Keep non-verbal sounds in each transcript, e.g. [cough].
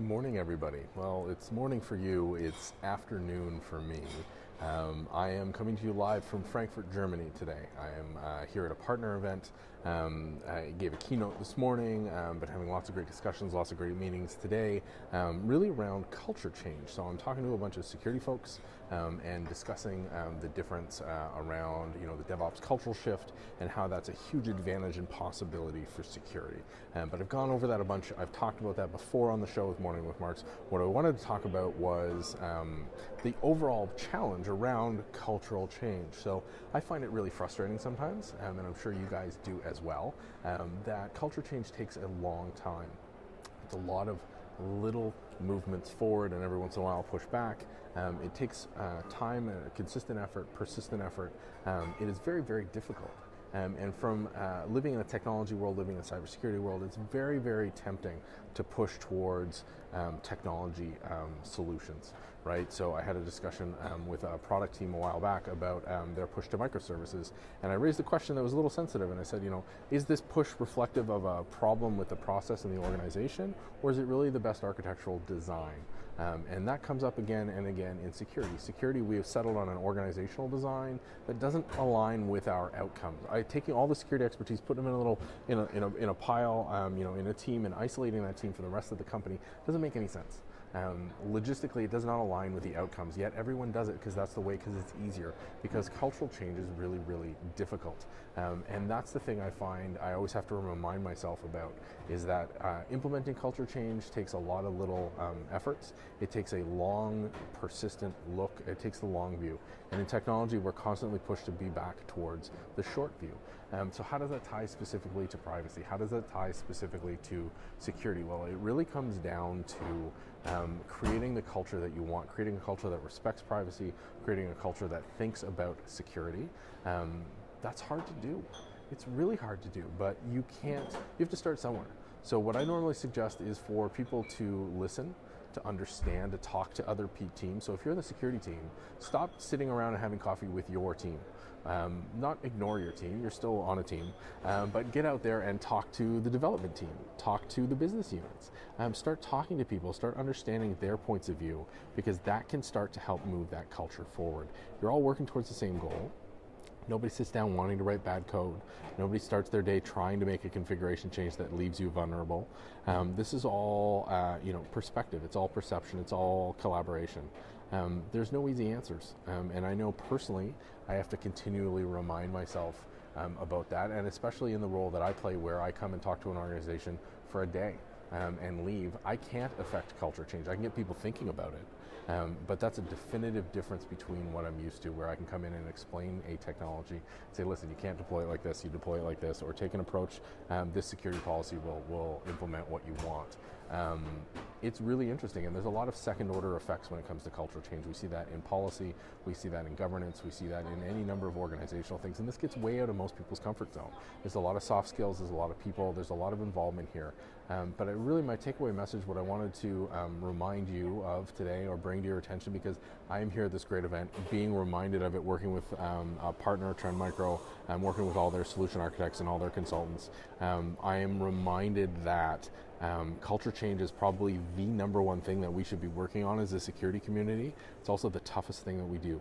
Good morning, everybody. Well, it's morning for you, it's afternoon for me. Um, I am coming to you live from Frankfurt, Germany today. I am uh, here at a partner event. Um, I gave a keynote this morning, um, but having lots of great discussions, lots of great meetings today, um, really around culture change. So I'm talking to a bunch of security folks um, and discussing um, the difference uh, around you know the DevOps cultural shift and how that's a huge advantage and possibility for security. but I've gone over that a bunch. I've talked about that before on the show with Mornings with Mark. What I wanted to talk about was the overall challenge around cultural change. So I find it really frustrating sometimes, um, and I'm sure you guys do as well, um, that culture change takes a long time. It's a lot of little movements forward and every once in a while push back. Um, it takes uh, time, and consistent effort, persistent effort. Um, it is very, very difficult. Um, and from uh, living in a technology world, living in a cybersecurity world, it's very, very tempting to push towards um, technology um, solutions, right? So I had a discussion um, with a product team a while back about um, their push to microservices, and I raised a question that was a little sensitive, and I said, you know, is this push reflective of a problem with the process in the organization, or is it really the best architectural design? Um, and that comes up again and again in security. Security, we have settled on an organizational design that doesn't align with our outcomes. I taking all the security expertise, putting them in a little in a, in a, in a pile, um, you know, in a team, and isolating that team from the rest of the company doesn't make any sense. Um, logistically, it does not align with the outcomes, yet everyone does it because that's the way, because it's easier. Because cultural change is really, really difficult. Um, and that's the thing I find I always have to remind myself about is that uh, implementing culture change takes a lot of little um, efforts. It takes a long, persistent look, it takes the long view. And in technology, we're constantly pushed to be back towards the short view. Um, so, how does that tie specifically to privacy? How does that tie specifically to security? Well, it really comes down to um, creating the culture that you want, creating a culture that respects privacy, creating a culture that thinks about security. Um, that's hard to do. It's really hard to do, but you can't, you have to start somewhere. So, what I normally suggest is for people to listen, to understand, to talk to other P teams. So if you're the security team, stop sitting around and having coffee with your team. Um, not ignore your team, you're still on a team, um, but get out there and talk to the development team, talk to the business units, um, start talking to people, start understanding their points of view, because that can start to help move that culture forward. You're all working towards the same goal. Nobody sits down wanting to write bad code. Nobody starts their day trying to make a configuration change that leaves you vulnerable. Um, this is all, uh, you know, perspective. It's all perception. It's all collaboration. Um, there's no easy answers, um, and I know personally I have to continually remind myself um, about that, and especially in the role that I play, where I come and talk to an organization for a day um, and leave, I can't affect culture change. I can get people thinking about it, um, but that's a definitive difference between what I'm used to, where I can come in and explain a technology, say, listen, you can't deploy it like this, you deploy it like this, or take an approach, um, this security policy will, will implement what you want. Um, it's really interesting, and there's a lot of second order effects when it comes to cultural change. We see that in policy, we see that in governance, we see that in any number of organizational things, and this gets way out of most people's comfort zone. There's a lot of soft skills, there's a lot of people, there's a lot of involvement here. Um, but really, my takeaway message, what I wanted to um, remind you of today or bring to your attention, because I am here at this great event, being reminded of it, working with um, a partner, Trend Micro, I'm working with all their solution architects and all their consultants. Um, I am reminded that um, culture change is probably the number one thing that we should be working on as a security community. It's also the toughest thing that we do.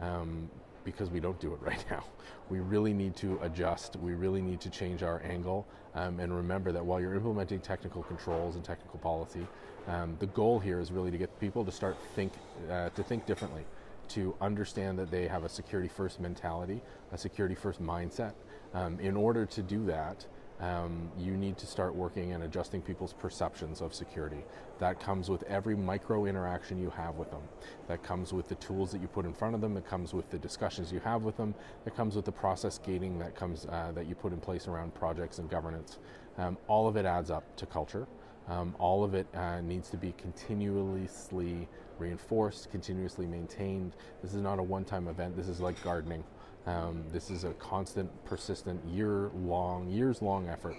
Um, because we don't do it [laughs] right now. We really need to adjust. We really need to change our angle um, and remember that while you're implementing technical controls and technical policy, um, the goal here is really to get people to start think uh, to think differently, to understand that they have a security first mentality, a security first mindset. Um, in order to do that, um, you need to start working and adjusting people's perceptions of security. That comes with every micro interaction you have with them. That comes with the tools that you put in front of them. That comes with the discussions you have with them. That comes with the process gating that comes uh, that you put in place around projects and governance. Um, all of it adds up to culture. Um, all of it uh, needs to be continuously reinforced, continuously maintained. This is not a one time event, this is like gardening. Um, this is a constant, persistent, year-long, years-long effort.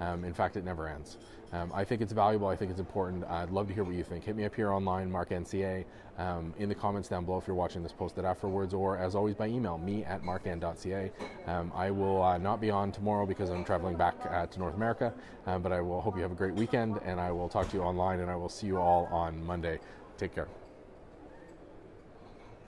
Um, in fact, it never ends. Um, I think it's valuable. I think it's important. I'd love to hear what you think. Hit me up here online, Mark NCA, um, in the comments down below if you're watching this posted afterwards, or as always by email, me at markn.ca. Um, I will uh, not be on tomorrow because I'm traveling back uh, to North America, uh, but I will hope you have a great weekend, and I will talk to you online, and I will see you all on Monday. Take care.